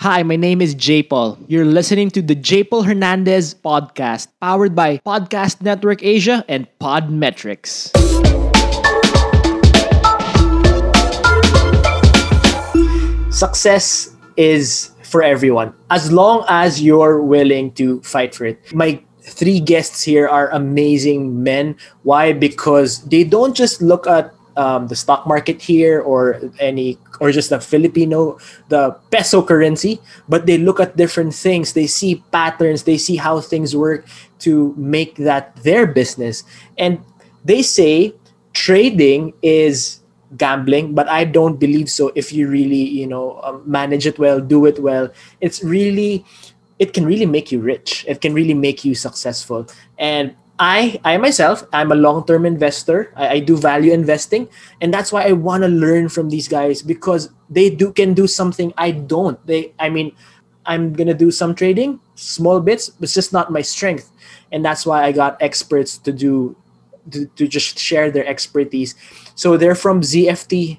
Hi, my name is J Paul. You're listening to the J Paul Hernandez podcast, powered by Podcast Network Asia and Podmetrics. Success is for everyone as long as you're willing to fight for it. My three guests here are amazing men. Why? Because they don't just look at um, the stock market here or any or just the Filipino the peso currency but they look at different things. They see patterns. They see how things work to make that their business. And they say trading is gambling but i don't believe so. If you really you know um, manage it well do it well it's really it can really make you rich. It can really make you successful. And I, I myself, I'm a long-term investor. I, I do value investing, and that's why I want to learn from these guys because they do can do something I don't. They, I mean, I'm gonna do some trading, small bits, but it's just not my strength, and that's why I got experts to do, to, to just share their expertise. So they're from ZFT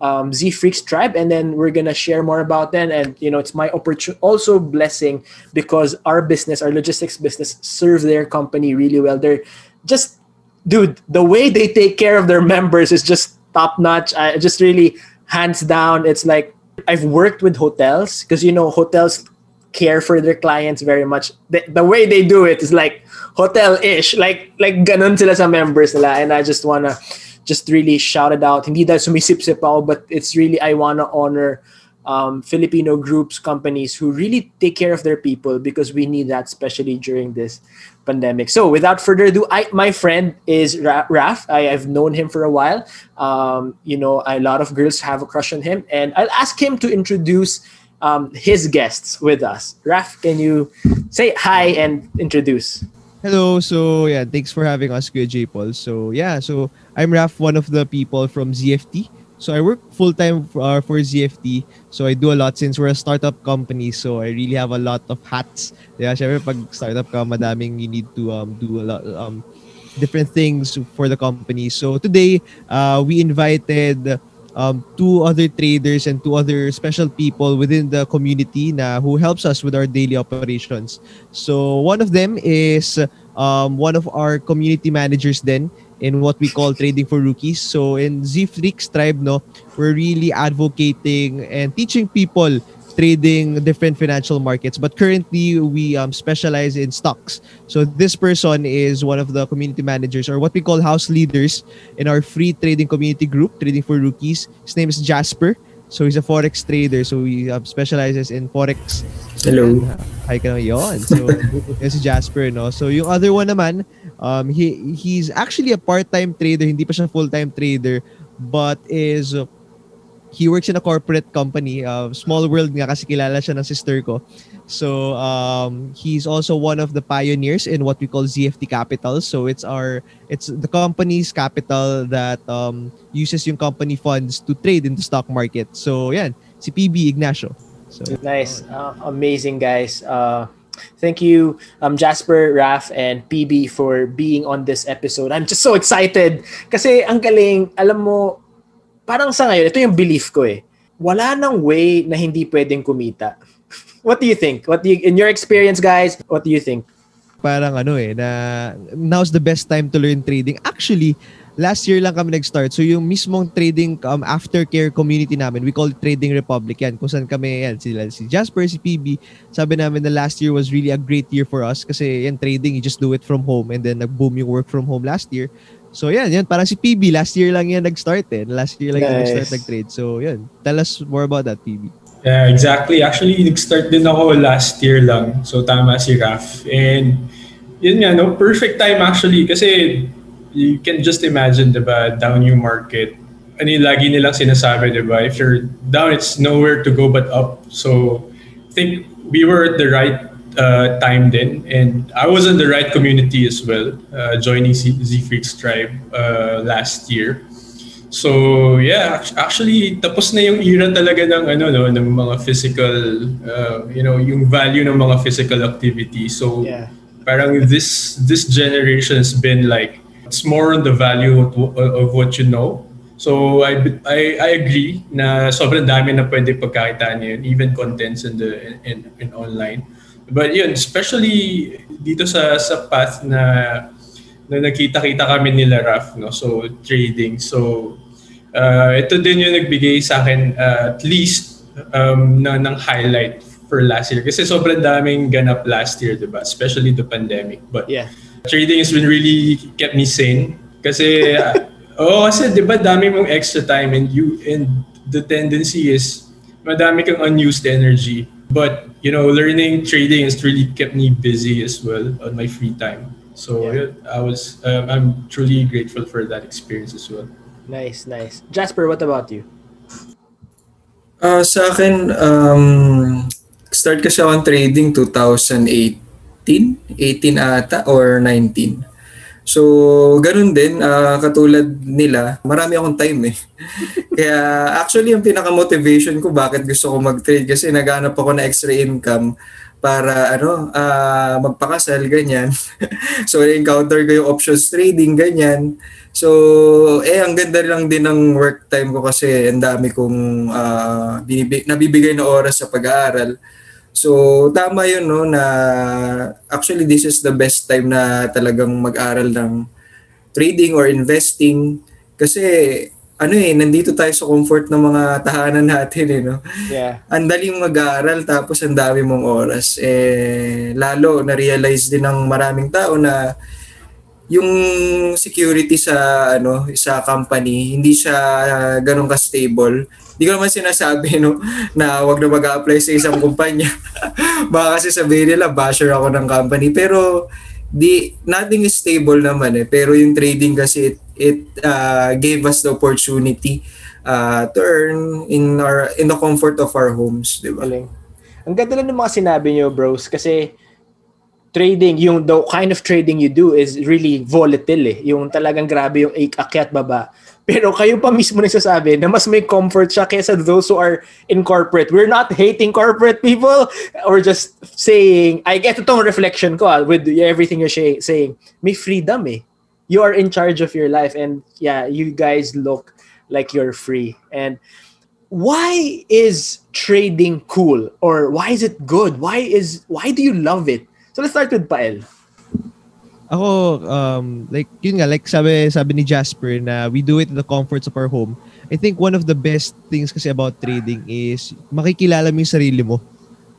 um, Z Freaks tribe, and then we're gonna share more about them. And you know, it's my opportunity, also blessing because our business, our logistics business, serve their company really well. They're just, dude, the way they take care of their members is just top notch. I just really hands down. It's like I've worked with hotels because you know hotels care for their clients very much. The, the way they do it is like hotel-ish, like like ganun sila sa members nila, and I just wanna just really shout it out. Hindi dahil sumisip-sip ako, but it's really, I want to honor um, Filipino groups, companies who really take care of their people because we need that, especially during this pandemic. So without further ado, I, my friend is Raf. I, have known him for a while. Um, you know, a lot of girls have a crush on him. And I'll ask him to introduce um, his guests with us. Raf, can you say hi and introduce? Hello. So yeah, thanks for having us, Kuya J. Paul. So yeah, so I'm Raf, one of the people from ZFT. So I work full time for, uh, for ZFT. So I do a lot since we're a startup company. So I really have a lot of hats. Yeah, syempre pag startup ka, madaming you need to um, do a lot um, different things for the company. So today, uh, we invited um, two other traders and two other special people within the community na who helps us with our daily operations. So one of them is um, one of our community managers then in what we call trading for rookies. So in Z-Freaks tribe, no, we're really advocating and teaching people trading different financial markets. But currently, we um, specialize in stocks. So this person is one of the community managers or what we call house leaders in our free trading community group, Trading for Rookies. His name is Jasper. So he's a forex trader. So he um, specializes in forex. Hello. Hi ka yun. So yun si Jasper, no? So yung other one naman, um, he he's actually a part-time trader. Hindi pa siya full-time trader but is he works in a corporate company, uh, Small World nga kasi kilala siya ng sister ko. So um, he's also one of the pioneers in what we call ZFT Capital. So it's our it's the company's capital that um, uses yung company funds to trade in the stock market. So yan, si PB Ignacio. So nice, uh, amazing guys. Uh, thank you, um, Jasper, Raf, and PB for being on this episode. I'm just so excited kasi ang galing. Alam mo, parang sa ngayon, ito yung belief ko eh. Wala nang way na hindi pwedeng kumita. what do you think? What do you, in your experience, guys, what do you think? Parang ano eh, na now's the best time to learn trading. Actually, last year lang kami nag-start. So yung mismong trading um, aftercare community namin, we call it Trading Republic yan. Kung saan kami yan, sila, si Jasper, si PB. Sabi namin na last year was really a great year for us kasi yan trading, you just do it from home and then nag-boom yung work from home last year. So yan, yan. Parang si PB, last year lang yan nag-start eh. Last year lang nice. yan nag-start nag-trade. So yan, tell us more about that, PB. Yeah, exactly. Actually, nag-start din ako last year lang. So tama si Raf. And yun nga, no, perfect time actually kasi you can just imagine, di ba, down yung market. Ano yung lagi nilang sinasabi, di ba? If you're down, it's nowhere to go but up. So I think we were at the right uh, time then, And I was in the right community as well, uh, joining Z, Freaks Tribe uh, last year. So yeah, actually tapos na yung era talaga ng ano no ng mga physical uh, you know, yung value ng mga physical activity. So yeah. parang this this generation has been like it's more on the value of, of what you know. So I, I I agree na sobrang dami na pwede pagkakitaan ngayon, even contents in the in, in online. But yun, especially dito sa sa path na na nakita-kita kami nila Raf, no? So trading. So uh, ito din yung nagbigay sa akin uh, at least um, na, ng highlight for last year. Kasi sobrang daming ganap last year, di ba? Especially the pandemic. But Yeah. Trading has been really kept me sane. Kasi, uh, oh, kasi di ba dami mong extra time and you, and the tendency is madami kang unused energy. But, you know, learning trading has really kept me busy as well on my free time. So, Yeah. yeah, I was, um, I'm truly grateful for that experience as well. Nice, nice. Jasper, what about you? Ah, sa akin, um, start kasi ako ng trading 2018, 18 ata or 19. So, ganun din, ah, katulad nila, marami akong time eh. Kaya actually yung pinaka-motivation ko bakit gusto ko mag-trade kasi naghanap ako na extra income para ano, ah, magpakasal, ganyan. so, encounter ko yung options trading, ganyan. So, eh, ang ganda lang din ng work time ko kasi ang dami kong ah, binibi- nabibigay na oras sa pag-aaral. So, tama yun, no, na actually this is the best time na talagang mag-aral ng trading or investing. Kasi, ano eh, nandito tayo sa comfort ng mga tahanan natin, eh, no? Yeah. ang daling mag-aaral tapos ang dami mong oras. Eh, lalo, na-realize din ng maraming tao na yung security sa ano sa company hindi siya uh, ganun ka stable. Hindi ko naman sinasabi no na wag na mag-apply sa isang kumpanya. Baka kasi sabihin nila basher ako ng company pero di nothing is stable naman eh pero yung trading kasi it, it uh, gave us the opportunity uh, to earn in our in the comfort of our homes, di ba? Ang ganda lang ng mga sinabi nyo, bros, kasi trading, yung the kind of trading you do is really volatile eh. Yung talagang grabe yung akyat baba. Pero kayo pa mismo nagsasabi na mas may comfort siya kaysa those who are in corporate. We're not hating corporate people. We're just saying, I get itong reflection ko ah, with everything you're say- saying. May freedom eh. You are in charge of your life and yeah, you guys look like you're free. And why is trading cool or why is it good? Why is why do you love it? So let's start with Pael. Ako, um, like, yun nga, like sabi, sabi ni Jasper na we do it in the comforts of our home. I think one of the best things kasi about trading is makikilala mo yung sarili mo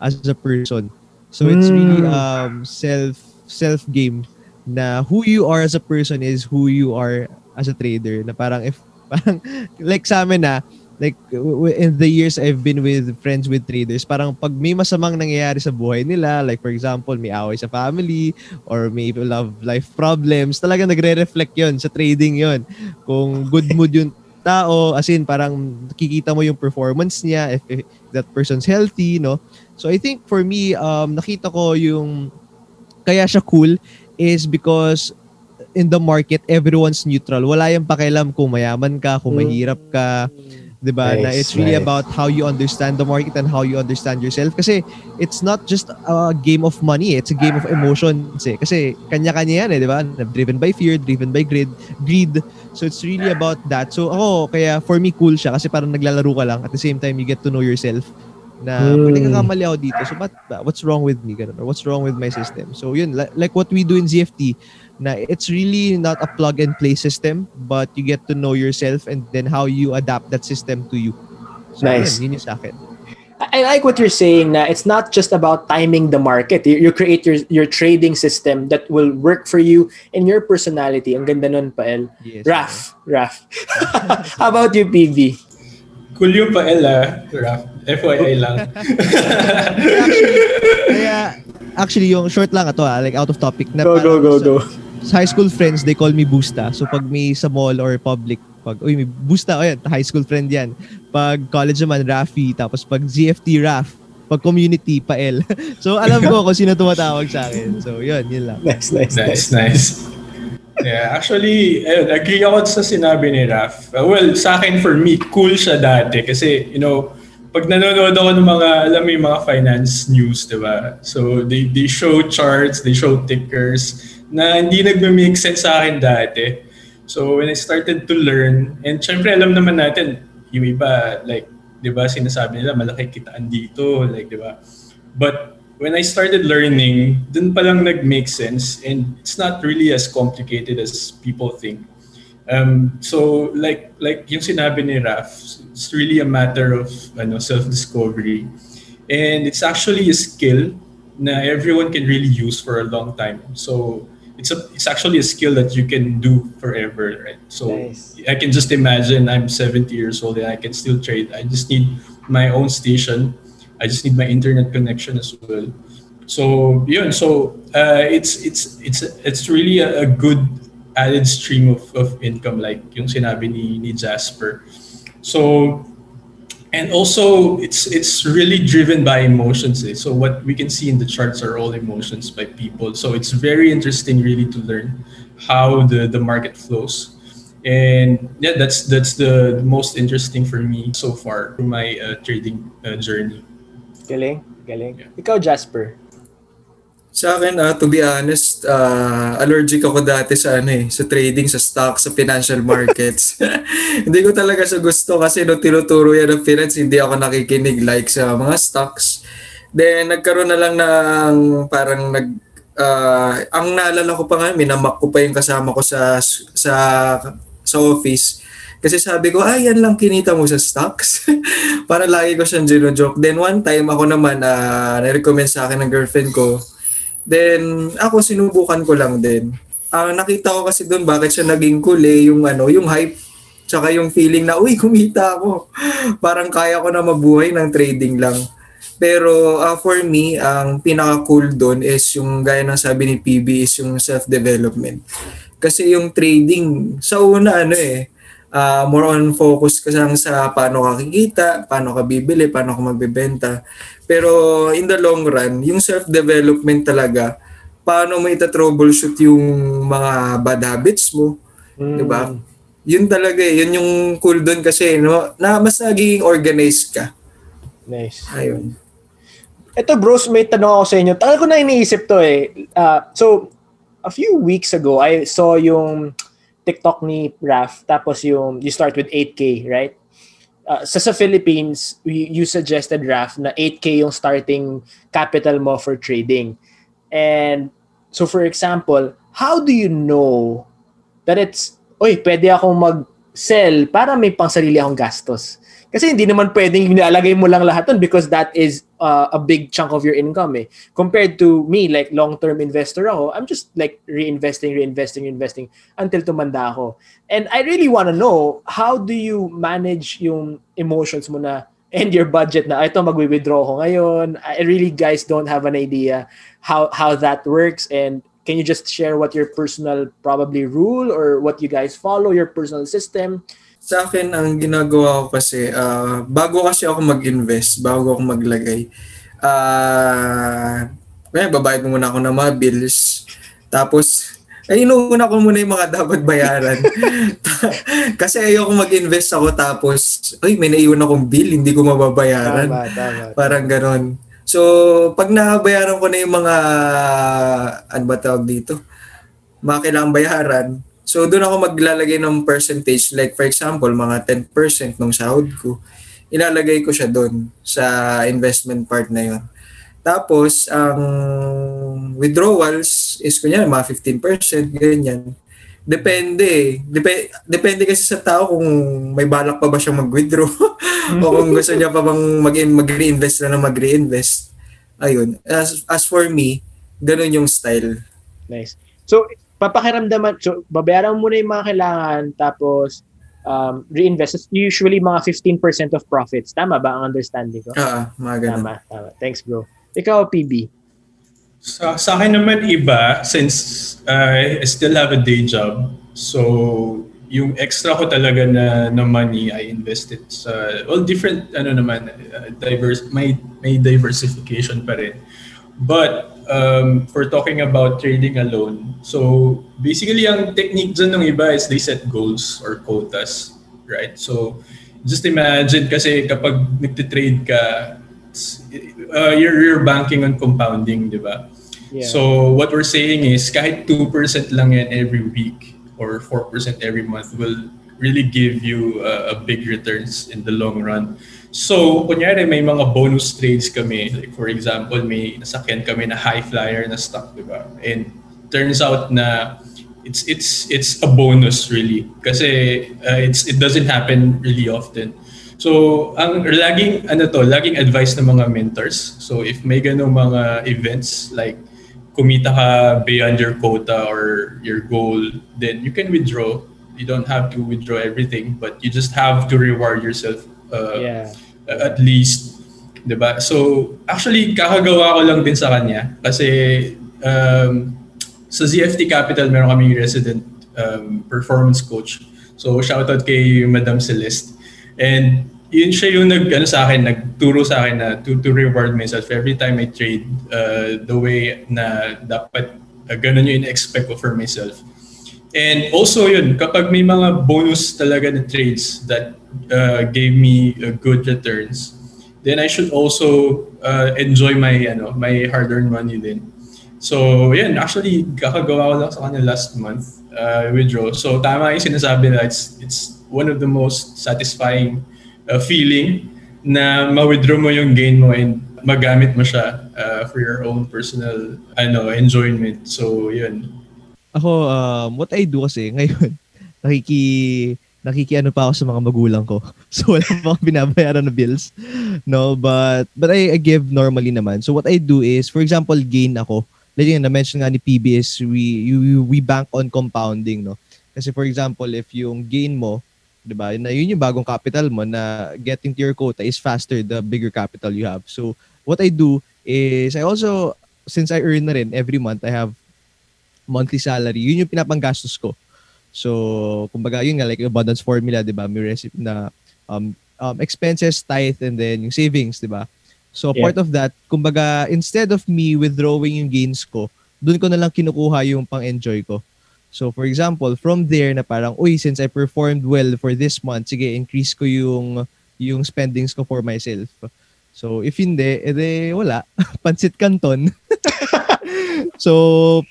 as a person. So it's really um, self self game na who you are as a person is who you are as a trader. Na parang if, parang, like sa amin na, like in the years I've been with friends with traders, parang pag may masamang nangyayari sa buhay nila, like for example, may away sa family or may love life problems, talaga nagre-reflect yon sa trading yon Kung good mood yung tao, as in parang nakikita mo yung performance niya, if, if that person's healthy, no? So I think for me, um, nakita ko yung kaya siya cool is because in the market, everyone's neutral. Wala yung pakialam kung mayaman ka, kung mahirap ka, 'di ba? Na Nice, it's really nice. about how you understand the market and how you understand yourself kasi it's not just a game of money, it's a game of emotions eh. Kasi kanya-kanya yan eh, 'di ba? Driven by fear, driven by greed, greed. So it's really about that. So ako, kaya for me cool siya kasi parang naglalaro ka lang at the same time you get to know yourself na Hmm. pwede nagkakamali ako dito. So but what's wrong with me? Ganun, or what's wrong with my system? So yun, like, like what we do in ZFT, na it's really not a plug and play system, but you get to know yourself and then how you adapt that system to you. So Nice. yun, yun yung sa akin. I I like what you're saying na it's not just about timing the market. You, you create your your trading system that will work for you and your personality. Ang ganda nun, Pael. Yes. Raf, Raf. How about you, PB? Cool yung pa Ella, Raf. FYI lang. Kaya, actually, yung short lang ito ah, like out of topic. Na Go, go, parang go, sa- go. Sa high school friends, they call me Busta. So pag may sa mall or public, pag, uy, may Busta, o yan, high school friend yan. Pag college naman, Rafi. Tapos pag ZFT, Raf. Pag community, Pael. so alam ko kung sino tumatawag sa akin. So yun, yun lang. Nice, nice, nice. Nice, nice. Yeah, actually, ayun, agree ako sa sinabi ni Raf. Uh, well, sa akin, for me, cool siya dati kasi, you know, pag nanonood ako ng mga, alam mo yung mga finance news, di ba? So, they, they show charts, they show tickers na hindi nagme-make sense sa akin dati. So when I started to learn, and syempre alam naman natin, yung iba, like, di ba, sinasabi nila, malaki kitaan dito, like, di ba? But when I started learning, dun palang nag-make sense, and it's not really as complicated as people think. Um, so like like yung sinabi ni Raf, it's really a matter of ano, self-discovery. And it's actually a skill na everyone can really use for a long time. So it's a it's actually a skill that you can do forever, right? So Nice. I can just imagine I'm 70 years old and I can still trade. I just need my own station. I just need my internet connection as well. So yun, so uh, it's it's it's it's really a, a good added stream of, of income like yung sinabi ni, ni Jasper. So and also it's it's really driven by emotions eh. so what we can see in the charts are all emotions by people so it's very interesting really to learn how the the market flows and yeah that's that's the, most interesting for me so far through my uh, trading uh, journey Galing, galing. Yeah. Ikaw, Jasper. Sa akin, ah, to be honest, ah, allergic ako dati sa ano eh, sa trading, sa stocks, sa financial markets. hindi ko talaga siya gusto kasi nung tinuturo yan ng finance, hindi ako nakikinig like sa mga stocks. Then, nagkaroon na lang ng parang nag, ah, ang naalala ko pa nga, minamak ko pa yung kasama ko sa, sa, sa office. Kasi sabi ko, ay, yan lang kinita mo sa stocks. Para lagi ko siyang gino-joke. Then one time, ako naman, ah, na-recommend sa akin ng girlfriend ko, Then, ako sinubukan ko lang din. Ang nakita ko kasi doon bakit siya naging cool eh, yung ano, yung hype tsaka yung feeling na, uy, kumita ako. Parang kaya ko na mabuhay ng trading lang. Pero uh, for me, ang pinaka-cool doon is yung gaya ng sabi ni PB is yung self-development. Kasi yung trading, sa una ano eh, uh, more on focus ka lang sa paano ka kikita, paano ka bibili, paano ka magbebenta. Pero in the long run, yung self-development talaga, paano mo ita-troubleshoot yung mga bad habits mo, Mm. 'di ba? Yun talaga eh, yun yung cool doon kasi no, na mas naging organized ka. Nice. Ayun. Ito bros, may tanong ako sa inyo. Tagal ko na iniisip to eh. Uh, so, a few weeks ago, I saw yung TikTok ni Raf, tapos yung you start with 8K, right? Uh, sa sa Philippines, you, you suggested Raf na 8K yung starting capital mo for trading. And so for example, how do you know that it's, oy, pwede akong mag-sell para may pang sarili akong gastos? Kasi hindi naman pwedeng nilalagay mo lang lahat nun because that is uh, a big chunk of your income eh. Compared to me, like long-term investor ako, I'm just like reinvesting, reinvesting, reinvesting until tumanda ako. And I really want to know, how do you manage yung emotions mo na and your budget na ito magwi-withdraw ko ngayon. I really guys don't have an idea how how that works and can you just share what your personal probably rule or what you guys follow your personal system? Sa akin, ang ginagawa ko kasi, ah, bago kasi ako mag-invest, bago ako maglagay, ah, uh, babayad muna ako ng mga bills. Tapos, ay inuuna ko muna yung mga dapat bayaran. kasi ayoko mag-invest ako tapos, ay may naiwan akong bill, hindi ko mababayaran. Tama, tama. Parang ganon. So, pag nabayaran ko na yung mga, ano ba tawag dito? Mga kailangang bayaran, So doon ako maglalagay ng percentage like for example mga 10% ng sahod ko. Ilalagay ko siya doon sa investment part na 'yon. Tapos ang withdrawals is kunya mga 15% ganyan. Depende. Dep- depende kasi sa tao kung may balak pa ba siyang mag-withdraw o kung gusto niya pa bang mag- mag-reinvest na na mag-reinvest. Ayun. As, as for me, ganun yung style. Nice. So, papakiramdaman, so babayaran mo na yung mga kailangan tapos um, reinvest. Usually mga 15% of profits. Tama ba ang understanding ko? Ah, mga ganun. Tama, tama. Thanks bro. Ikaw, PB. Sa, sa akin naman iba, since uh, I still have a day job, so yung extra ko talaga na, na money, I invested sa, well, different, ano naman, uh, diverse, may, may diversification pa rin. But um, for talking about trading alone, so basically ang technique dyan ng iba is they set goals or quotas, right? So just imagine kasi kapag nagtitrade ka, uh, you're, you're banking on compounding, di ba? Yeah. So what we're saying is kahit 2% lang yan every week or 4% every month will really give you uh, a big returns in the long run. So, kunyari may mga bonus trades kami. Like for example, may nasakyan kami na high flyer na stock, di ba? And turns out na it's it's it's a bonus really kasi uh, it's it doesn't happen really often. So, ang laging ano to, laging advice ng mga mentors. So, if may ganung mga events like kumita ka beyond your quota or your goal, then you can withdraw. You don't have to withdraw everything, but you just have to reward yourself uh, Yeah. at least. 'di ba? So, actually kakagawa ko lang din sa kanya kasi um, sa ZFT Capital meron kaming resident um, performance coach. So, shoutout kay Madam Celeste. And yun siya yung nag ano sa akin nagturo sa akin na to, to reward myself every time I trade uh, the way na dapat uh, ganun yung in-expect ko for myself. And also yun, kapag may mga bonus talaga na trades that uh, gave me uh, good returns, then I should also uh, enjoy my ano my hard-earned money din. So, yan, actually, kakagawa ko lang sa kanya last month, uh, withdraw. So, tama yung sinasabi na it's, it's one of the most satisfying uh, feeling na ma-withdraw mo yung gain mo and magamit mo siya uh, for your own personal ano enjoyment. So, yun. Ako, um, what I do kasi ngayon, nakiki nakikiano pa ako sa mga magulang ko. So wala pa akong binabayaran na bills. No, but but I, I give normally naman. So what I do is, for example, gain ako. Like yung na-mention nga ni PBS, we, you, we bank on compounding, no? Kasi for example, if yung gain mo, 'di ba? Na yun yung bagong capital mo na getting to your quota is faster the bigger capital you have. So what I do is I also since I earn na rin every month, I have monthly salary. Yun yung pinapanggastos ko. So, kumbaga, yun nga, like abundance formula, di ba? May recipe na um, um, expenses, tithe, and then yung savings, di ba? So, Yeah. part of that, kumbaga, instead of me withdrawing yung gains ko, doon ko na lang kinukuha yung pang-enjoy ko. So, for example, from there na parang, uy, since I performed well for this month, sige, increase ko yung yung spendings ko for myself. So, if hindi, edi wala. Pansit canton. so,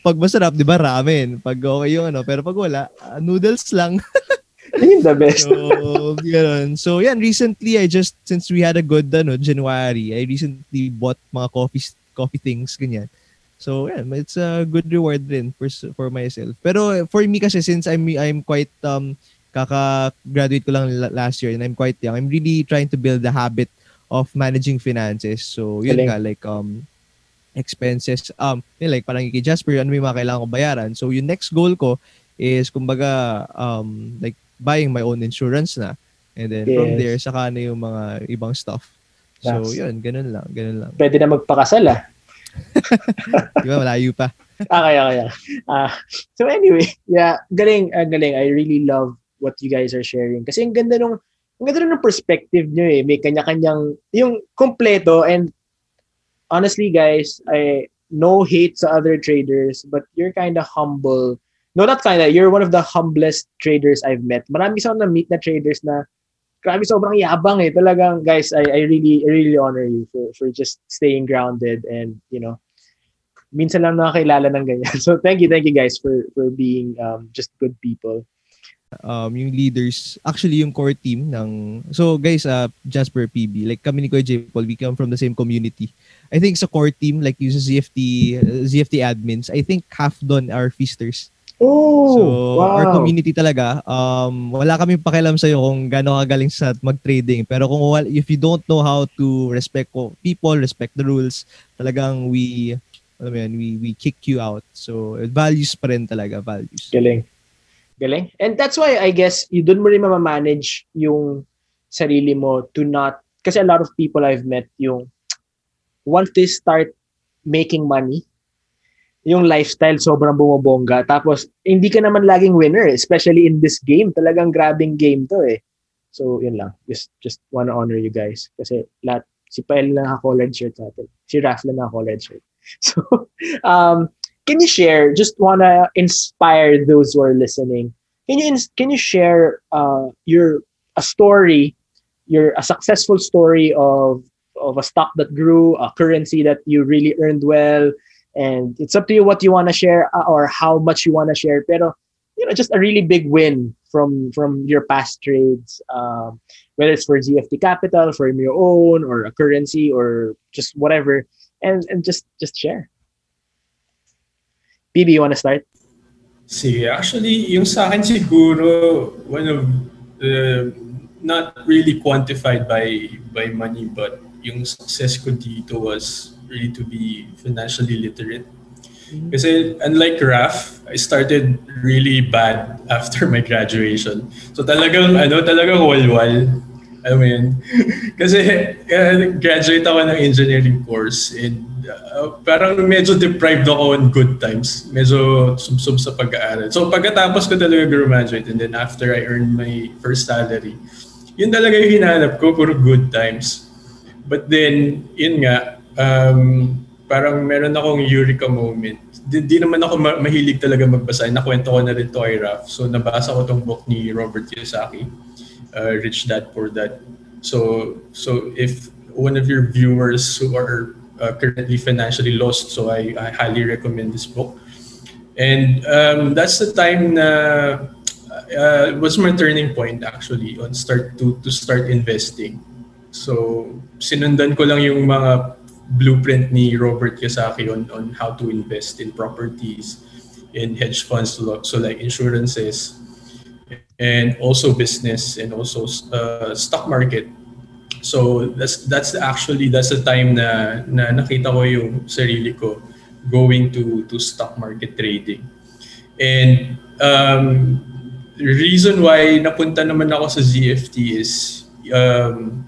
pag masarap, di ba, ramen. Pag okay yung ano, pero pag wala, ah, noodles lang. Yun the best. So, ganun. So, yan, recently, I just, since we had a good, ano, January, I recently bought mga coffee, coffee things, ganyan. So, yan, it's a good reward din for, for myself. Pero for me kasi, since I'm, I'm quite, um, kaka-graduate ko lang la- last year and I'm quite young, I'm really trying to build the habit of managing finances. So, yun Galing. nga, like, um, expenses, um, yun, like, parang kay Jasper, ano yung mga kailangan ko bayaran. So, yung next goal ko is, kumbaga, um, like, buying my own insurance na. And then, from Yes. there, saka na yung mga ibang stuff. So, That's- yun, ganun lang, ganun lang. Pwede na magpakasal ah. Di ba, malayo pa. Ah, kaya, kaya. Ah, so anyway, yeah, galing, ah, galing. I really love what you guys are sharing. Kasi ang ganda nung, ang ganda nung perspective nyo eh. May kanya-kanyang, yung kompleto and honestly guys, I no hate sa other traders, but you're kind of humble. No, not kind of. You're one of the humblest traders I've met. Marami sa na-meet na traders na grabe sobrang yabang eh. Talagang guys, I, I really I really honor you for for just staying grounded and you know minsan lang nakakilala ng ganyan. So thank you, thank you guys for for being um, just good people. um, yung leaders, actually yung core team ng, so guys, uh, Jasper PB, like kami ni Kuya J. Paul, we come from the same community. I think sa core team, like yung sa ZFT, ZFT admins, I think half doon are feasters. Oh, So, wow. our community talaga, um, wala kami pakialam sa'yo kung gano'n kagaling sa mag-trading. Pero kung if you don't know how to respect people, respect the rules, talagang we, alam yan, we, we kick you out. So, values pa rin talaga, values. Galing. Galing. And that's why I guess you doon mo rin mamamanage yung sarili mo to not, kasi a lot of people I've met yung once they start making money, yung lifestyle sobrang bumabongga. Tapos, hindi ka naman laging winner, especially in this game. Talagang grabing game to eh. So, yun lang. Just, just wanna honor you guys. Kasi lahat, si Pael lang naka-colored shirt sa atin. Si Raf lang naka-colored shirt. So, um, can you share, just wanna inspire those who are listening, can you, can you share uh, your, a story, your, a successful story of, of a stock that grew, a currency that you really earned well, and it's up to you what you want to share uh, or how much you want to share. Pero you know just a really big win from from your past trades, um, whether it's for ZFT Capital, for your own, or a currency, or just whatever, and and just just share. BB, you want to start? See, actually, yung sa akin siguro, one of not really quantified by by money, but yung success ko dito was really to be financially literate. Kasi unlike Raf, I started really bad after my graduation. So talagang ano, talagang walwal. I mean, kasi uh, graduate ako ng engineering course and uh, parang medyo deprived ako on good times. Medyo sumsum sa pag-aaral. So pagkatapos ko talaga graduate and then after I earned my first salary, yun talaga yung hinanap ko, puro good times. But then, yun nga, um, parang meron akong eureka moment. Di, di naman ako ma- mahilig talaga magbasa. Nakwento ko na rin to kay Raf. So nabasa ko tong book ni Robert Kiyosaki, uh, Rich Dad Poor Dad. So so if one of your viewers who are uh, currently financially lost, so I, I highly recommend this book. And um, that's the time na uh, was my turning point actually on start to to start investing. So sinundan ko lang yung mga blueprint ni Robert Kiyosaki on on how to invest in properties, in hedge funds, so like insurances, and also business and also uh, stock market. So that's that's actually that's the time na na nakita ko yung sarili ko going to to stock market trading. And um, reason why napunta naman ako sa ZFT is um,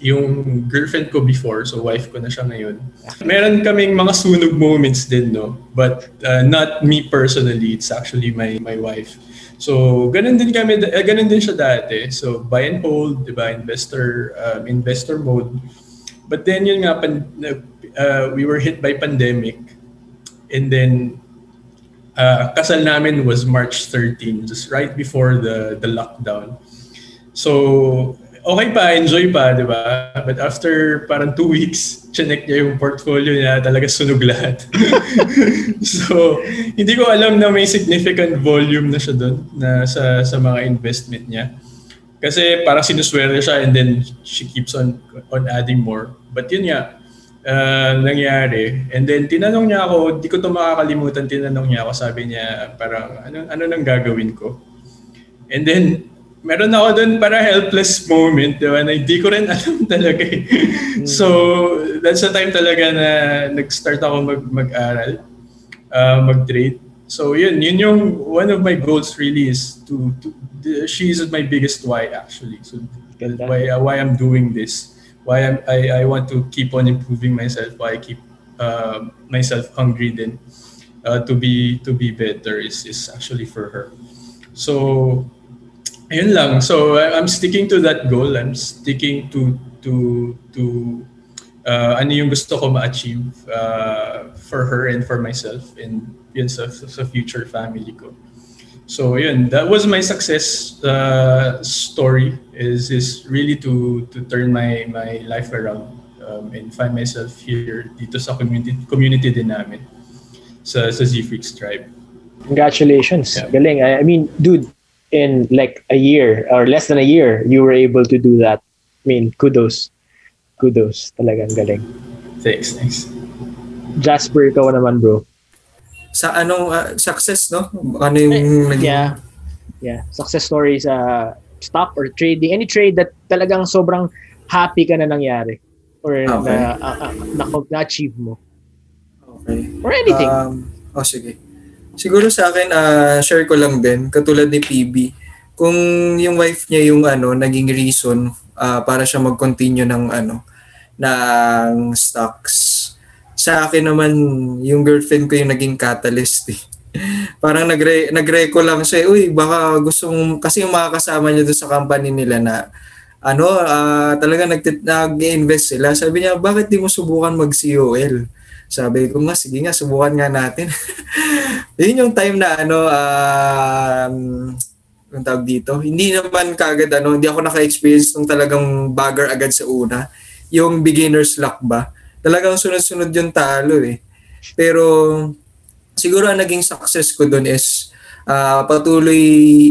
yung girlfriend ko before, so wife ko na siya ngayon. Meron kaming mga sunog moments din, no? But uh, not me personally, it's actually my my wife. So, ganun din kami, uh, ganun din siya dati. So, buy and hold, di ba? Investor, um, investor mode. But then yun nga, pan, uh, we were hit by pandemic. And then, uh, kasal namin was March 13, just right before the, the lockdown. So, okay pa, enjoy pa, di ba? But after parang two weeks, chinek niya yung portfolio niya, talaga sunog lahat. so, hindi ko alam na may significant volume na siya doon na sa, sa mga investment niya. Kasi parang sinuswerte siya and then she keeps on on adding more. But yun nga, uh, nangyari. And then tinanong niya ako, di ko to makakalimutan, tinanong niya ako, sabi niya parang ano, ano nang gagawin ko? And then meron ako doon para helpless moment, di ba? Na hindi ko rin alam talaga eh. So, that's the time talaga na nag-start ako mag, mag-aral, uh, mag-trade. So, yun, yun yung, one of my goals really is to, to she's my biggest why actually. So, why, uh, why I'm doing this. Why I'm, I, I want to keep on improving myself, why I keep uh, myself hungry then uh, to be to be better is, is actually for her. So, Ayun lang. So I'm sticking to that goal. I'm sticking to to to uh, ano yung gusto ko ma-achieve uh, for her and for myself and yun sa, sa future family ko. So yun, that was my success uh, story is is really to to turn my my life around um, and find myself here dito sa community community din namin sa sa Z-Freaks tribe. Congratulations. Yeah. Galing. I, I mean, dude, in like a year or less than a year, you were able to do that. I mean, kudos. Kudos. Talagang galing. Thanks, thanks. Jasper, ikaw naman, bro. Sa anong uh, success, no? Ano yung... Eh, yeah. Yeah. Success stories sa uh, stock or trading. Any trade that talagang sobrang happy ka na nangyari. Or okay. na, uh, uh, na, na-achieve mo. Okay. Or anything. Um, oh, sige. Siguro sa akin, uh, share ko lang din, katulad ni PB, kung yung wife niya yung ano, naging reason uh, para siya mag-continue ng ano, ng stocks. Sa akin naman, yung girlfriend ko yung naging catalyst eh. Parang nagre nagreco lang siya, uy, baka gusto mong, kasi yung mga kasama niya doon sa company nila na, ano, uh, talaga nag, nag-invest sila. Sabi niya, bakit di mo subukan mag-COL? Sabi ko nga, sige nga, subukan nga natin. Yun yung time na ano, um, yung tawag dito. Hindi naman kagad ano, hindi ako naka-experience nung talagang bagger agad sa una. Yung beginner's luck ba? Talagang sunod-sunod yung talo eh. Pero siguro ang naging success ko doon is uh, patuloy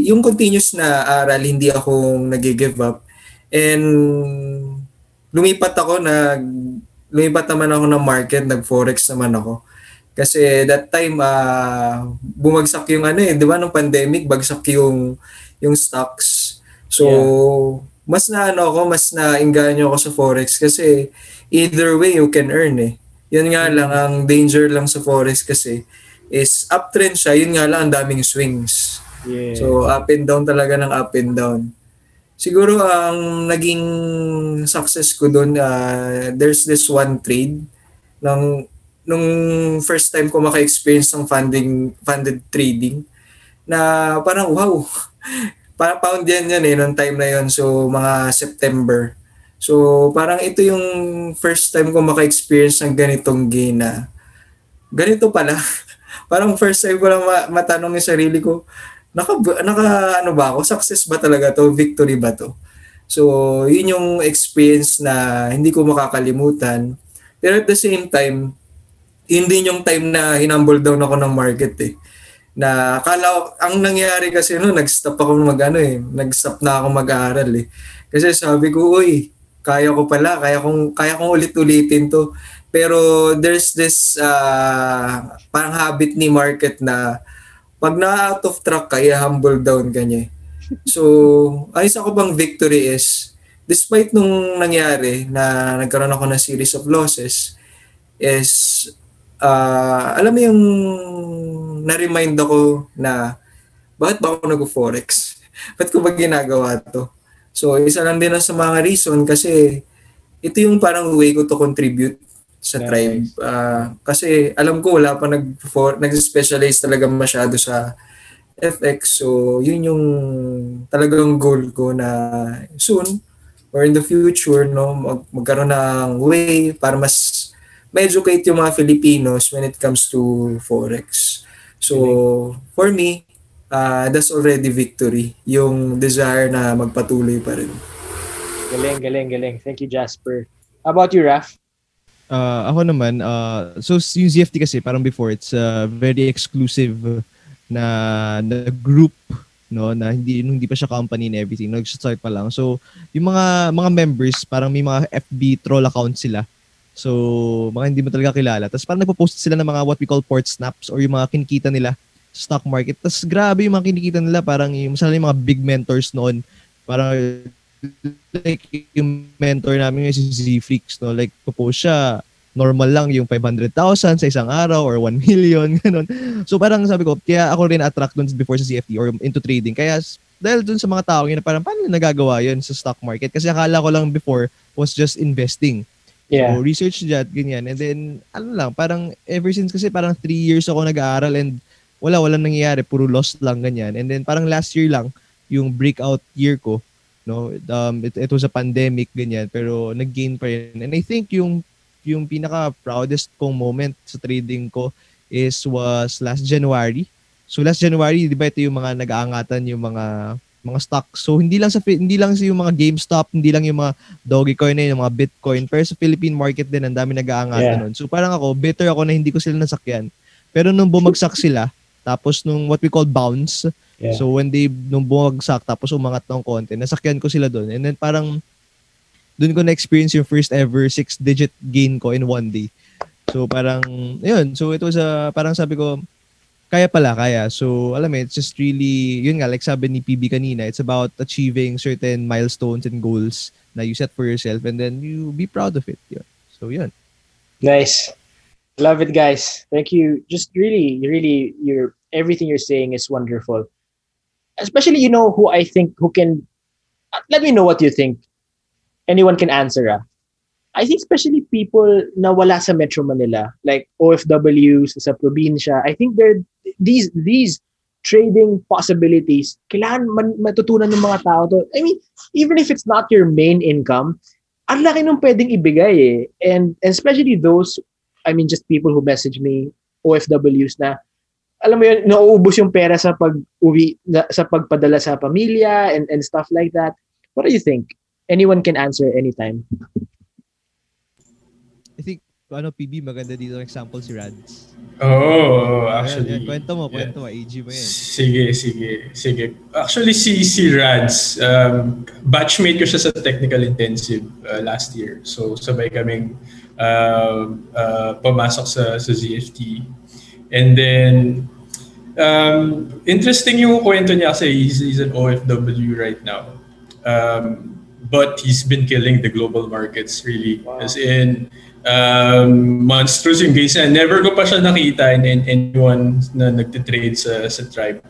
yung continuous na aral, hindi ako nag-give up. And lumipat ako, nag, lumipat naman ako ng market, nag-forex naman ako. Kasi that time, uh, bumagsak yung ano eh, di ba, nung pandemic, bagsak yung, yung stocks. So, yeah. mas na ano ako, mas na inganyo ako sa forex kasi either way you can earn eh. Yun nga lang, ang danger lang sa forex kasi is uptrend siya, yun nga lang, ang daming swings. Yeah. So, up and down talaga ng up and down. Siguro ang naging success ko doon, uh, there's this one trade ng nung first time ko maka-experience ng funding, funded trading, na parang wow, para pound yan yan eh, nung time na yon So, mga September. So, parang ito yung first time ko maka-experience ng ganitong gain na ganito pala. parang first time ko lang ma- matanong yung sarili ko, naka, naka ano ba ako, success ba talaga to, victory ba to? So, yun yung experience na hindi ko makakalimutan. Pero at the same time, yun din yung time na hinumble down ako ng market eh. Na akala ang nangyari kasi no, nag-stop ako mag ano eh, nag-stop na ako mag-aaral eh. Kasi sabi ko, uy, kaya ko pala, kaya kong kaya kong ulit-ulitin to. Pero there's this uh, parang habit ni market na pag na out of track kaya humble down ka niya. So, ayos ako bang victory is despite nung nangyari na nagkaroon ako ng series of losses is uh, alam mo yung na-remind ako na bakit ba ako nag-forex? Ba't ko ba ginagawa to? So, isa lang din sa mga reason kasi ito yung parang way ko to contribute sa nice. tribe. Uh, kasi alam ko wala pa nag nag-specialize talaga masyado sa FX. So, yun yung talagang goal ko na soon or in the future, no, mag magkaroon ng way para mas ma-educate yung mga Filipinos when it comes to Forex. So, for me, uh, that's already victory. Yung desire na magpatuloy pa rin. Galing, galing, galing. Thank you, Jasper. How about you, Raf? Uh, ako naman, uh, so yung ZFT kasi parang before, it's a very exclusive na, na group no na hindi hindi pa siya company and everything nag-start pa lang so yung mga mga members parang may mga FB troll account sila So, mga hindi mo talaga kilala. Tapos parang nagpo-post sila ng mga what we call port snaps or yung mga kinikita nila sa stock market. Tapos grabe yung mga kinikita nila. Parang yung, masala yung mga big mentors noon. Parang like yung mentor namin yung si Z-Freaks, no? Like, popost siya normal lang yung 500,000 sa isang araw or 1 million, ganun. So parang sabi ko, kaya ako rin attract dun before sa CFD or into trading. Kaya dahil dun sa mga tao yun, parang paano nagagawa yun sa stock market? Kasi akala ko lang before was just investing. Yeah. So, research that, ganyan. And then, ano lang, parang ever since kasi parang three years ako nag-aaral and wala, wala nangyayari. Puro lost lang, ganyan. And then, parang last year lang, yung breakout year ko, no, um, it, it was a pandemic, ganyan. Pero, nag-gain pa rin. And I think yung, yung pinaka-proudest kong moment sa trading ko is was last January. So, last January, di ba ito yung mga nag-aangatan yung mga mga stocks. So hindi lang sa hindi lang sa yung mga GameStop, hindi lang yung mga Dogecoin na yung mga Bitcoin, pero sa Philippine market din ang dami nag-aangat yeah. nun. So parang ako, better ako na hindi ko sila nasakyan. Pero nung bumagsak sila, tapos nung what we call bounce, yeah. so when they nung bumagsak tapos umangat ng konti, nasakyan ko sila doon. And then parang doon ko na-experience yung first ever six-digit gain ko in one day. So parang, yun. So it was a, parang sabi ko, kaya pala, kaya. So, alam mo, it's just really, yun nga, like sabi ni PB kanina, it's about achieving certain milestones and goals na you set for yourself and then you be proud of it. Yun. So, yun. Nice. Love it, guys. Thank you. Just really, really, your everything you're saying is wonderful. Especially, you know, who I think, who can, let me know what you think. Anyone can answer, ah. I think especially people na wala sa Metro Manila, like OFWs sa probinsya, I think they're these these trading possibilities, kailangan man, matutunan ng mga tao to. I mean, even if it's not your main income, ang laki nung pwedeng ibigay eh. And, and especially those, I mean, just people who message me, OFWs na, alam mo yun, nauubos yung pera sa pag-uwi, sa pagpadala sa pamilya and, and stuff like that. What do you think? Anyone can answer anytime. ano, PB, maganda dito example si Rads. Oo, oh, Ayan, actually. yan, kwento mo, yeah. kwento mo, AG mo yan. Sige, sige, sige. Actually, si, si Rads, um, batchmate ko siya sa technical intensive uh, last year. So, sabay kaming uh, uh, pumasok sa, sa ZFT. And then, um, interesting yung kwento niya kasi he's, he's an OFW right now. Um, but he's been killing the global markets really. As in, um, monstrous yung gains niya. Never ko pa siya nakita in, in anyone na nagtitrade sa, sa tribe.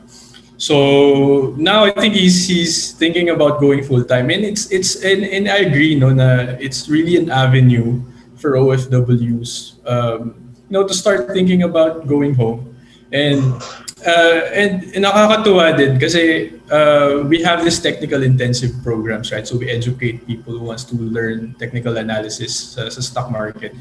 So now I think he's he's thinking about going full time, and it's it's and, and I agree, no, na it's really an avenue for OFWs, um, you know, to start thinking about going home, and uh, and, nakakatuwa din kasi uh, we have this technical intensive programs, right? So we educate people who wants to learn technical analysis sa, sa stock market,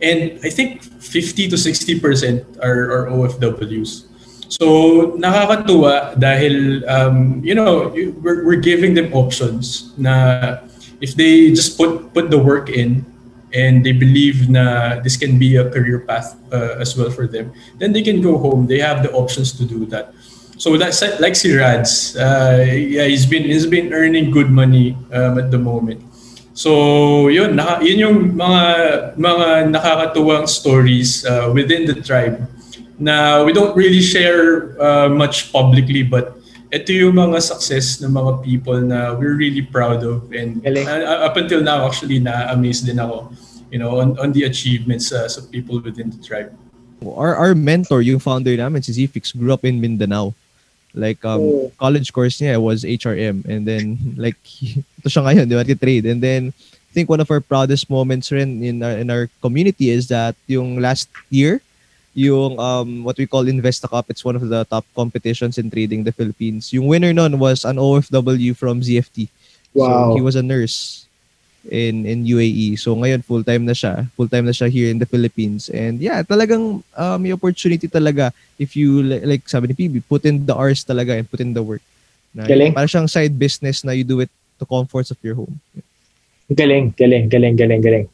and I think 50 to 60 percent are, are OFWs. So nakakatuwa dahil um, you know we're, we're giving them options na if they just put put the work in and they believe na this can be a career path uh, as well for them, then they can go home. They have the options to do that. So that's like si Rads. Uh, yeah, he's been he's been earning good money um, at the moment. So yun, naka, yun yung mga mga nakakatuwang stories uh, within the tribe Now we don't really share uh, much publicly but ito yung mga success ng mga people na we're really proud of and Galing. uh, up until now actually na-amaze din ako you know on, on the achievements uh, sa people within the tribe. Our, our mentor, yung founder namin, si Zfix, grew up in Mindanao. Like, um, Oh. college course niya was HRM. And then, like, ito siya ngayon, di ba, trade. And then, I think one of our proudest moments rin in our, in our community is that yung last year, yung um, what we call Investa Cup, it's one of the top competitions in trading in the Philippines. Yung winner nun was an OFW from ZFT. Wow. So, he was a nurse in in UAE. So ngayon full time na siya. Full time na siya here in the Philippines. And yeah, talagang uh, may opportunity talaga if you li- like sabi ni PB, put in the hours talaga and put in the work. Na, Galing. Para siyang side business na you do it to comforts of your home. Galing, galing, galing, galing, galing.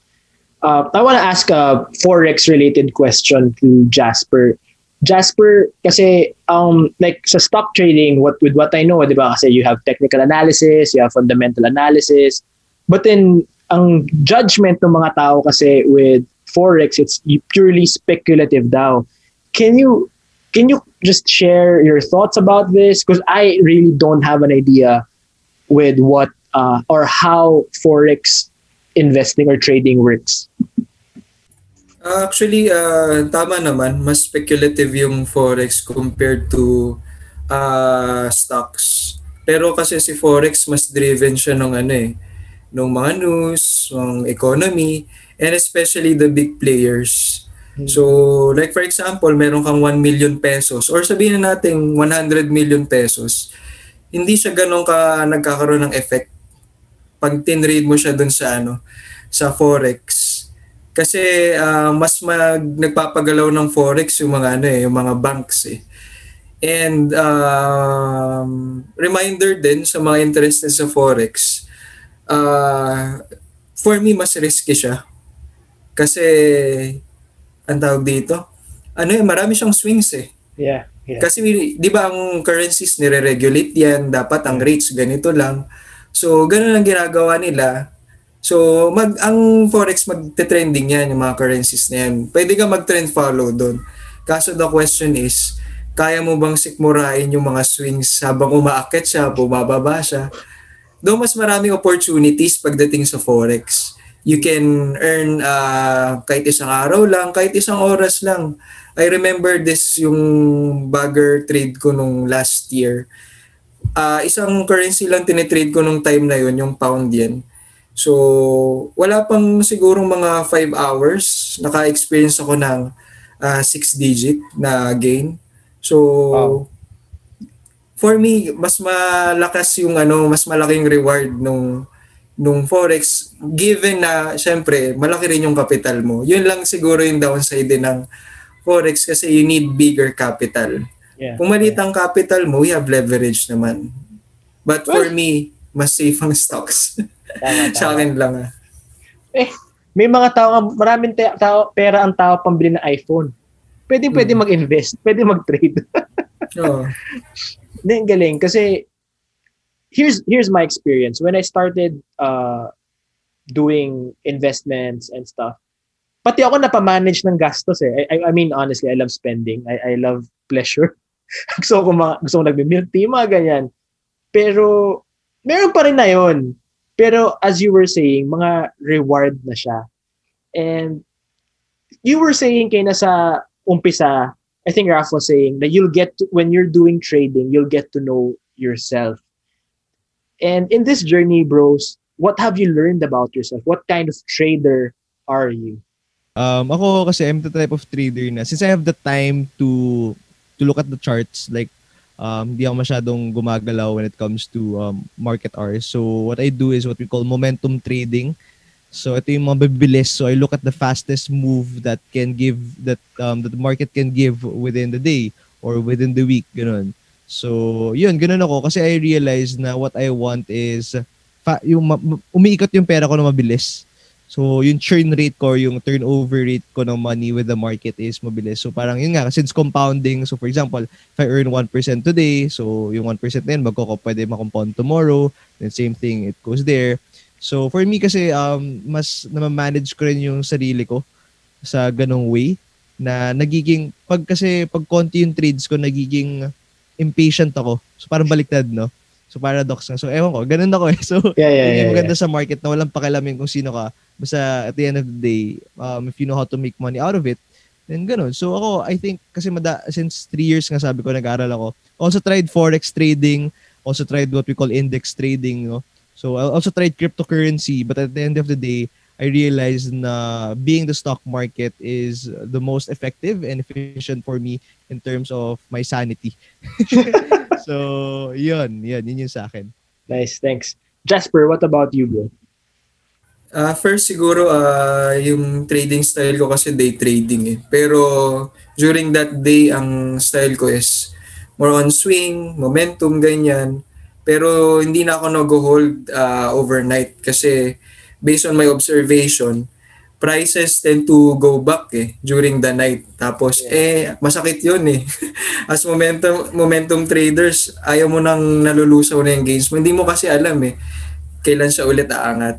Uh, I want to ask a forex related question to Jasper. Jasper, kasi um like sa stock trading, what with what I know, 'di ba? Kasi you have technical analysis, you have fundamental analysis. But then ang judgment ng mga tao kasi with forex, it's purely speculative daw. Can you can you just share your thoughts about this? Because I really don't have an idea with what uh, or how forex investing or trading works. Actually, uh, tama naman. Mas speculative yung Forex compared to uh, stocks. Pero kasi si Forex, mas driven siya ng ano eh, ng mga news, ng economy, and especially the big players. So, like for example, meron kang 1 million pesos or sabihin na natin 100 million pesos, hindi siya ganun ka nagkakaroon ng effect pag tinrade mo siya dun sa ano, sa Forex. Kasi ah, mas mag nagpapagalaw ng forex yung mga ano eh, yung mga banks eh. And um, reminder din sa mga interested sa forex, uh, for me mas risky siya. Kasi ang tawag dito, ano eh, marami siyang swings eh. Yeah. Yeah. Kasi di ba ang currencies nire-regulate yan, dapat ang rates ganito lang. So ganun ang ginagawa nila. So mag ang forex magte-trending yan yung mga currencies na yan. Pwede ka mag-trend follow doon. Kaso the question is, kaya mo bang sikmurain yung mga swings habang umaakit siya, bumababa siya? Doon mas maraming opportunities pagdating sa forex. You can earn uh, kahit isang araw lang, kahit isang oras lang. I remember this yung bagger trade ko nung last year. Ah, isang currency lang tinitrade ko nung time na yun, yung pound yen. So, wala pang siguro mga 5 hours, naka-experience ako ng 6 digit na gain. So, Wow. for me, mas malakas yung ano, mas malaking reward nung nung forex given na syempre malaki rin yung capital mo. Yun lang siguro yung downside din ng forex kasi you need bigger capital. Yeah. Kung maliit ang capital mo, we have leverage naman. But for me, mas safe ang stocks. Tama, Sa akin lang ah. May mga tao, maraming te- tao, pera ang tao pambili ng iPhone. Pwede, pwede Mm. mag-invest. Pwede mag-trade. Oo. Hindi, ang galing. Kasi, here's here's my experience. When I started uh, doing investments and stuff, pati ako napamanage ng gastos eh. I, I, I mean, honestly, I love spending. I, I love pleasure. gusto ko mga, gusto ko nagme-milk tea, mga ganyan. Pero, meron pa rin na yun. Pero, as you were saying, mga reward na siya. And, you were saying kay sa umpisa, I think Raf was saying that you'll get to, when you're doing trading, you'll get to know yourself. And in this journey, bros, what have you learned about yourself? What kind of trader are you? Um, ako kasi I'm the type of trader na since I have the time to to look at the charts like um, hindi ako masyadong gumagalaw when it comes to um, market hours. So what I do is what we call momentum trading. So ito yung mga bibilis. So I look at the fastest move that can give that um, that the market can give within the day or within the week, ganun. So yun, ganun ako kasi I realize na what I want is fa- yung ma- umiikot yung pera ko na mabilis. So, yung churn rate ko, yung turnover rate ko ng money with the market is mabilis. So, parang yun nga, since compounding, so for example, if I earn 1% today, so yung 1% na yun, magkoko pwede makompound tomorrow, then same thing, it goes there. So, for me kasi, um, mas na-manage ko rin yung sarili ko sa ganong way na nagiging, pag kasi, pag konti yung trades ko, nagiging impatient ako. So, parang baliktad, no? So, paradox nga. So, ewan ko, ganun ako eh. So, Yeah, yeah, yeah. yung maganda yeah. sa market na walang pakialamin kung sino ka. Basta at the end of the day, um, if you know how to make money out of it, then ganun. So ako, I think, kasi mada, since three years nga sabi ko, nag-aaral ako. Also tried forex trading, also tried what we call index trading, no? So I also tried cryptocurrency, but at the end of the day, I realized na being the stock market is the most effective and efficient for me in terms of my sanity. so, yun, yun, yun yung sa akin. Nice, thanks. Jasper, what about you, bro? Ah, first siguro ah, yung trading style ko kasi day trading eh. Pero during that day ang style ko is more on swing, momentum ganyan. Pero hindi na ako nag-hold ah, overnight kasi based on my observation, prices tend to go back eh during the night. Tapos eh masakit 'yun eh. As momentum momentum traders, ayaw mo nang nalulusaw na yung gains mo. Hindi mo kasi alam eh kailan siya ulit aangat.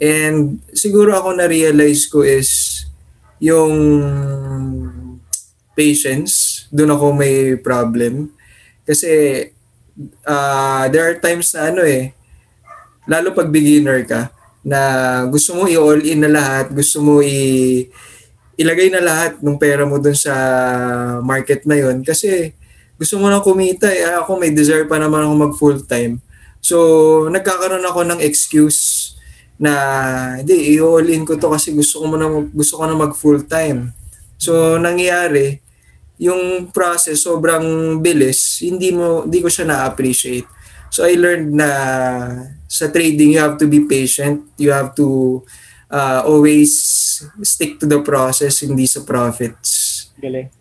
And siguro ako na-realize ko is yung patience. Doon ako may problem. Kasi ah, there are times na ano eh, lalo pag beginner ka, na gusto mo i-all in na lahat, gusto mo i ilagay na lahat ng pera mo dun sa market na yon kasi gusto mo na kumita eh. Ako may deserve pa naman ako mag full time. So, nagkakaroon ako ng excuse na hindi, i-all in ko to kasi gusto ko na gusto ko na mag full time. So, nangyayari, yung process sobrang bilis, hindi mo hindi ko siya na-appreciate. So I learned na sa trading you have to be patient, you have to uh, always stick to the process hindi sa profits. Galing.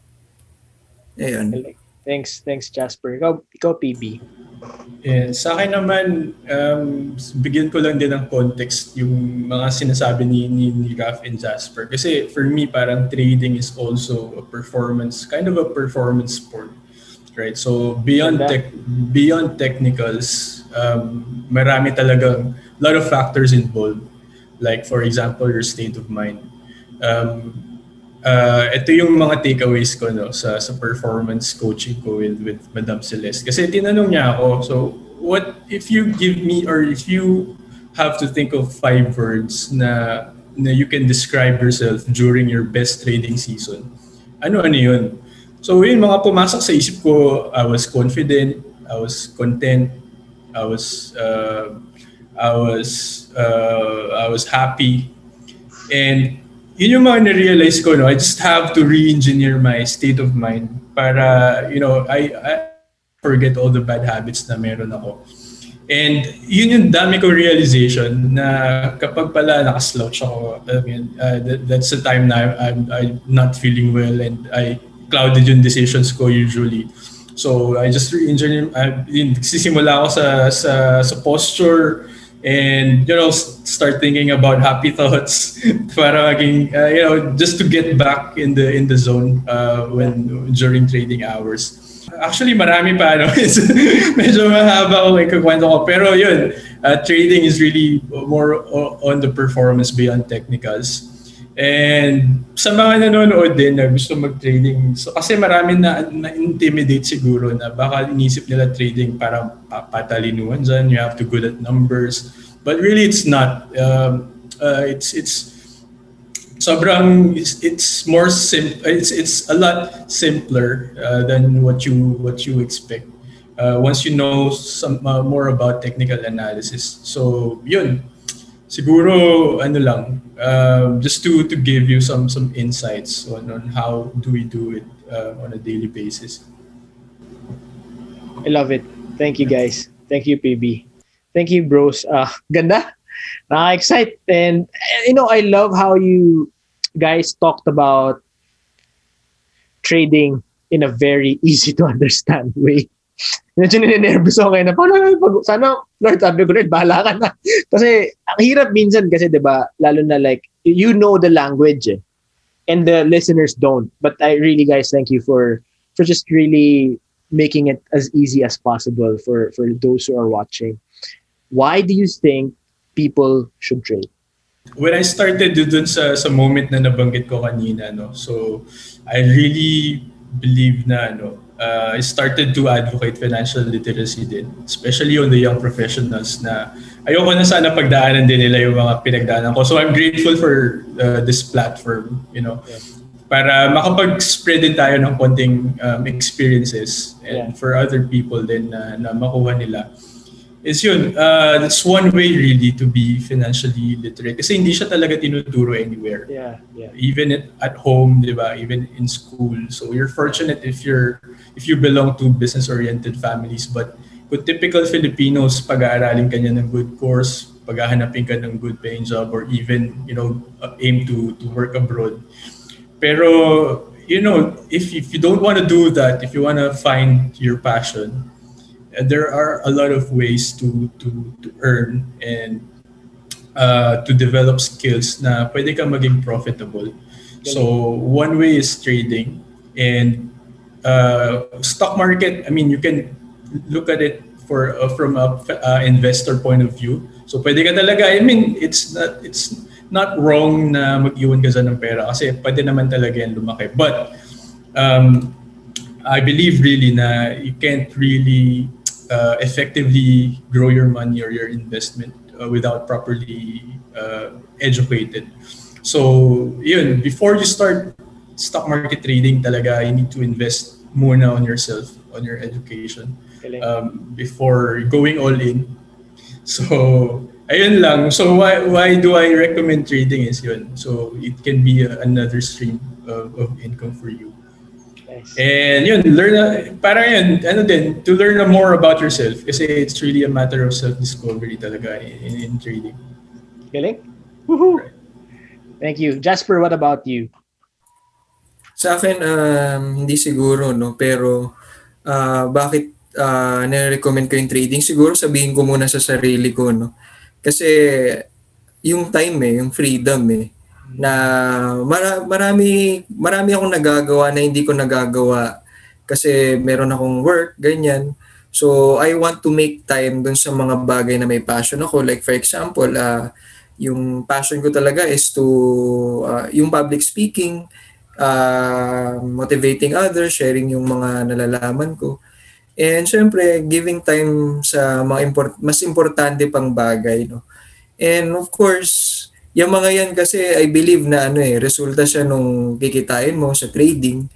Ayun. Galing. Thanks, thanks, Jasper. Ikaw, ikaw PB. Yeah, sa akin naman, um, bigyan ko lang din ng context yung mga sinasabi ni, ni, ni Raf and Jasper. Kasi for me, parang trading is also a performance, kind of a performance sport. Right? So beyond tech, beyond technicals, um, marami talagang lot of factors involved. Like for example, your state of mind. Um, uh, ito yung mga takeaways ko no sa sa performance coaching ko with with Madam Celeste kasi tinanong niya ako so what if you give me or if you have to think of five words na na you can describe yourself during your best trading season ano ano yun so yun mga pumasok sa isip ko I was confident I was content I was uh, I was uh, I was happy and yun yung mga na-realize ko, no? I just have to re-engineer my state of mind para, you know, I, I forget all the bad habits na meron ako. And yun yung dami kong realization na kapag pala nakaslouch ako, I mean, uh, that, that's the time na I'm, I'm not feeling well and I clouded yung decisions ko usually. So I just re-engineer, I, yun, sisimula ako sa, sa, sa posture, and you know start thinking about happy thoughts para maging uh, you know just to get back in the in the zone uh, when during trading hours. Actually marami pa ano medyo mahaba ko ikukwento ko. Pero yun uh, trading is really more on the performance beyond technicals and sa mga nanonood din na gusto mag-trading, so kasi marami na, na-intimidate siguro na baka inisip nila trading parang pa- patalinuhan dyan, you have to good at numbers. But really it's not. Um, uh, it's it's sobrang it's, it's more sim it's it's a lot simpler uh, than what you what you expect uh, once you know some uh, more about technical analysis so yun siguro ano lang um, just to to give you some some insights on, on how do we do it uh, on a daily basis I love it. Thank you guys. Thank you PB. Thank you bros. Uh, ganda. Nakaka-excite. And you know, I love how you guys talked about trading in a very easy to understand way. Medyo ninenervous ako ngayon na paano pag, sana Lord sabi ko Lord bahala ka na. kasi ang hirap minsan kasi 'di ba lalo na like you know the language eh, and the listeners don't. But I really guys thank you for for just really making it as easy as possible for for those who are watching. Why do you think people should trade? when I started dun sa sa moment na nabanggit ko kanina no so I really believe na ano uh, I started to advocate financial literacy din especially on the young professionals na ayoko na sana pagdaanan din nila yung mga pinagdaanan ko. So I'm grateful for uh, this platform you know para makapag-spread din tayo ng konting um, experiences and Yeah. for other people din na, na makuha nila is yun, uh, that's one way really to be financially literate. Kasi hindi siya talaga tinuturo anywhere. Yeah, yeah. Even at, at home, di ba? Even in school. So you're fortunate if you're if you belong to business-oriented families. But kung typical Filipinos, pag-aaralin ka niya ng good course, paghahanapin ka ng good paying job, or even, you know, uh, aim to to work abroad. Pero, you know, if, if you don't want to do that, if you want to find your passion, there are a lot of ways to to to earn and uh, to develop skills na pwede ka maging profitable. So one way is trading and uh, stock market. I mean, you can look at it for uh, from a uh, investor point of view. So pwede ka talaga. I mean, it's not it's not wrong na mag-iwan ka dyan ng pera kasi pwede naman talaga yan lumaki. But um, I believe really na you can't really uh, effectively grow your money or your investment uh, without properly uh, educated. So, yun, before you start stock market trading talaga, you need to invest muna on yourself, on your education um, before going all in. So, ayun lang. So, why, why do I recommend trading is yun. So, it can be a, another stream of, of income for you. Nice. And yun, learn, na- parang yun, ano din, to learn more about yourself kasi it's really a matter of self-discovery talaga in, in, in trading. Galing. Woohoo. Thank you. Jasper, what about you? Sa akin, um, hindi siguro, no? Pero, ah, bakit uh, nire-recommend ko yung trading? Siguro sabihin ko muna sa sarili ko, no? Kasi, yung time eh, yung freedom eh, na mara- marami, marami akong nagagawa na hindi ko nagagawa kasi meron akong work, ganyan. So, I want to make time dun sa mga bagay na may passion ako. Like, for example, ah, yung passion ko talaga is to, ah, yung public speaking, uh, motivating others, sharing yung mga nalalaman ko. And syempre, giving time sa mga import, mas importante pang bagay. No? And of course, yung mga yan kasi I believe na ano eh, resulta siya nung kikitain mo sa trading.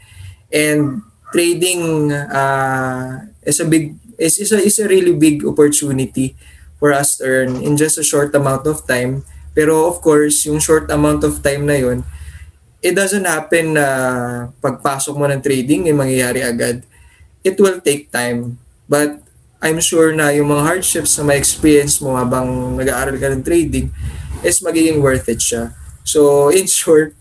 And trading uh, is a big is, is, a, is a really big opportunity for us to earn in just a short amount of time. Pero of course, yung short amount of time na yun, it doesn't happen na pagpasok mo ng trading ay mangyayari agad. It will take time. But I'm sure na yung mga hardships na ma-experience mo habang nag-aaral ka ng trading is magiging worth it siya. So in short,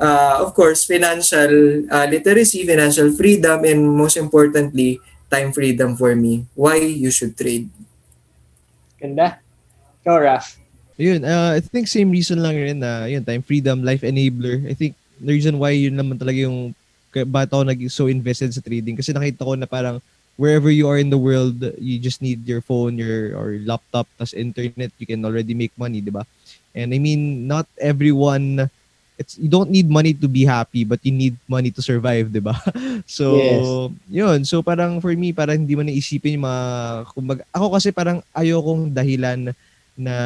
uh, of course, financial uh, literacy, financial freedom, and most importantly, time freedom for me. Why you should trade. Ganda. Ikaw, Raf. Yun, uh, I think same reason lang rin na yun, time freedom, life enabler. I think the reason why yun naman talaga yung bakit ako nag so invested sa trading kasi nakita ko na parang wherever you are in the world, you just need your phone, your or laptop, tas internet, you can already make money, di ba? And I mean, not everyone it's you don't need money to be happy but you need money to survive, 'di ba? So, Yes. 'yun. So parang for me, parang hindi mo naisipin yung mga kumbaga, ako kasi parang ayokong dahilan na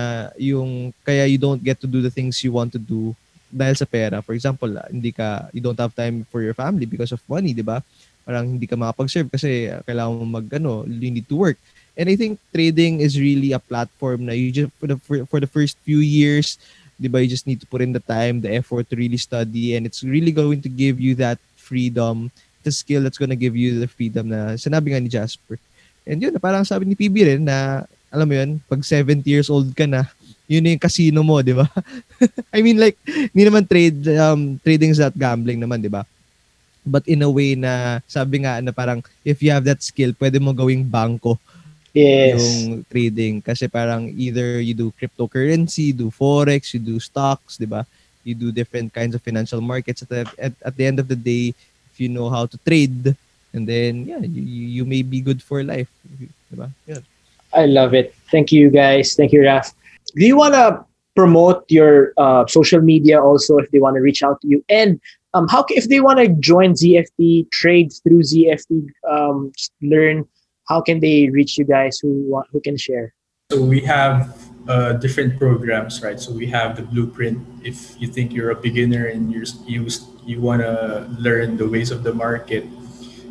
yung kaya you don't get to do the things you want to do dahil sa pera. For example, ah, hindi ka you don't have time for your family because of money, 'di ba? Parang hindi ka makapag-serve kasi kailangan mo mag ano, you need to work. And I think trading is really a platform na you just for the for, for the first few years, 'di ba, you just need to put in the time, the effort to really study and it's really going to give you that freedom, the skill that's gonna give you the freedom na sinabi nga ni Jasper. And yun, parang sabi ni PB rin na, alam mo yun, pag 70 years old ka na, yun yung casino mo, di ba? I mean like, hindi naman trade, um, trading is not gambling naman, di ba? But in a way na, sabi nga na parang, if you have that skill, pwede mo gawing bangko Yes. yung trading. Kasi parang either you do cryptocurrency, do forex, you do stocks, di ba? You do different kinds of financial markets. At the, at, at the end of the day, if you know how to trade, and then, yeah, you, you you may be good for life. Di ba? Yeah. I love it. Thank you, guys. Thank you, Raf. Do you want to promote your uh, social media also if they want to reach out to you? And um, how if they want to join ZFT, trade through ZFT, um, learn, how can they reach you guys who want, who can share? So we have uh, different programs, right? So we have the blueprint. If you think you're a beginner and you're you you want to learn the ways of the market,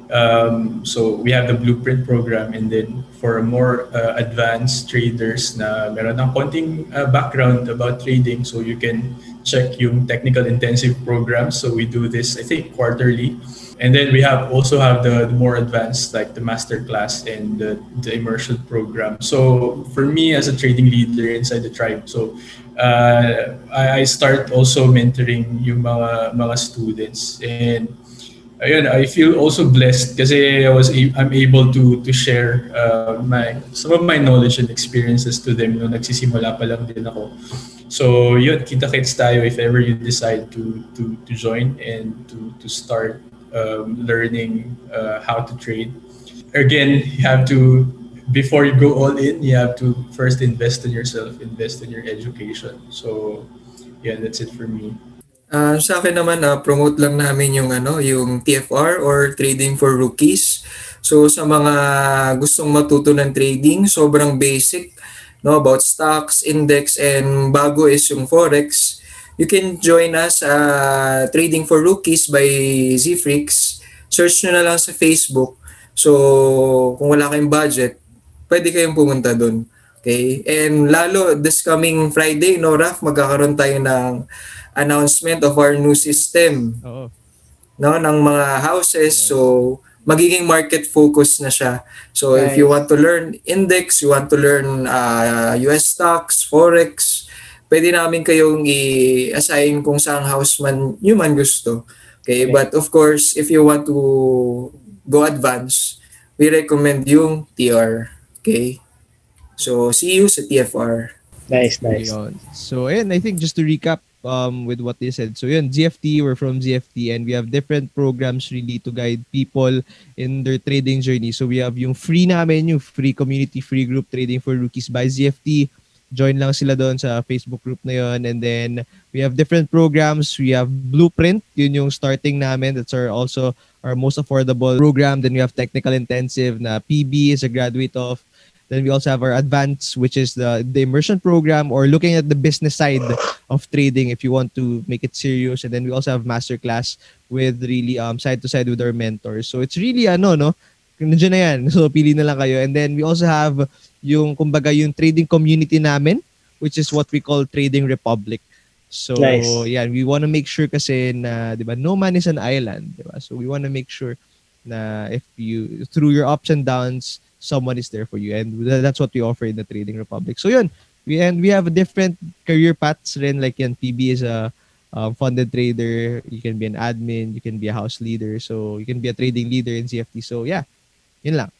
um, so we have the blueprint program, and then for more uh, advanced traders na meron ng konting uh, background about trading, so you can check yung technical intensive program. So we do this, I think, quarterly. And then we have also have the, the more advanced like the master class and the, the immersion program. So for me as a trading leader inside the tribe, so uh, I, I start also mentoring yung mga mga students and ayun, I feel also blessed kasi I was a- I'm able to to share uh, my some of my knowledge and experiences to them nung nagsisimula pa lang din ako. So yun, kita-kits tayo if ever you decide to to to join and to to start um, learning uh, how to trade. Again, you have to before you go all in, you have to first invest in yourself, invest in your education. So yeah, that's it for me. Ah, sa akin naman na promote lang namin yung ano, yung TFR or Trading for Rookies. So sa mga gustong matuto ng trading, sobrang basic no about stocks, index and bago is yung forex. You can join us uh, Trading for Rookies by Zfreaks. Search nyo na lang sa Facebook. So kung wala kayong budget, pwede kayong pumunta doon. Okay? And lalo this coming Friday, no, Raf, magkakaroon tayo ng announcement of our new system Oo. no ng mga houses so magiging market focus na siya so if you want to learn index you want to learn uh, US stocks forex pwede namin kayong i-assign kung saang house man nyo man gusto okay Okay. but of course if you want to go advance we recommend yung TR okay so see you sa TFR Nice, nice. Yun. So, ayun, I think just to recap um, with what they said. So, yun, GFT, we're from GFT and we have different programs really to guide people in their trading journey. So, we have yung free namin, yung free community, free group trading for rookies by GFT. Join lang sila doon sa Facebook group na yun. And then, we have different programs. We have Blueprint, yun yung starting namin. That's our also our most affordable program. Then we have Technical Intensive na PB is a graduate of. Then we also have our advance, which is the, the immersion program or looking at the business side of trading if you want to make it serious. And then we also have masterclass with really um side to side with our mentors. So it's really ano no, nandiyan na yan. So pili na lang kayo. And then we also have yung kumbaga yung trading community namin, which is what we call Trading Republic. So Nice. yeah, we want to make sure kasi na 'di ba no man is an island, 'di ba? So we want to make sure na if you through your ups and downs someone is there for you and tha- that's what we offer in the trading republic so yun we and we have a different career paths rin like yan PB is a um, funded trader you can be an admin you can be a house leader so you can be a trading leader in CFT so yeah yun lang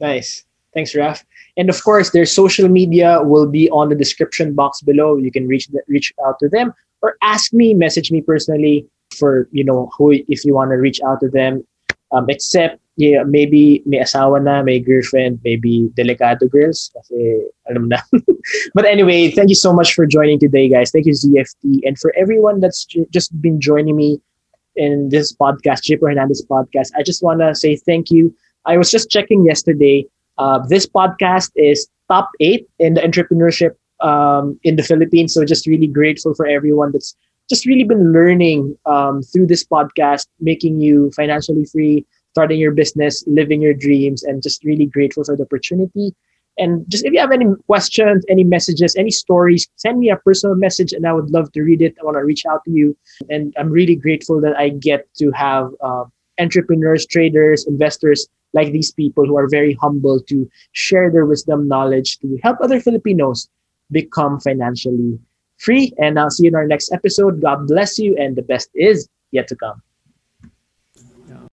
Nice. Thanks, Raf. And of course, their social media will be on the description box below. You can reach reach out to them or ask me, message me personally for you know who if you want to reach out to them. Um, except yeah, maybe may asawa na, may girlfriend, maybe delicado girls. Kasi alam na. but anyway, thank you so much for joining today, guys. Thank you, ZFT. And for everyone that's j- just been joining me in this podcast, Chip Hernandez podcast, I just want to say thank you. I was just checking yesterday. Uh, this podcast is top eight in the entrepreneurship um, in the Philippines. So just really grateful for everyone that's just really been learning um, through this podcast, making you financially free, starting your business, living your dreams, and just really grateful for the opportunity. And just if you have any questions, any messages, any stories, send me a personal message and I would love to read it. I want to reach out to you. And I'm really grateful that I get to have uh, entrepreneurs, traders, investors like these people who are very humble to share their wisdom, knowledge to help other Filipinos become financially free. And I'll see you in our next episode. God bless you, and the best is yet to come.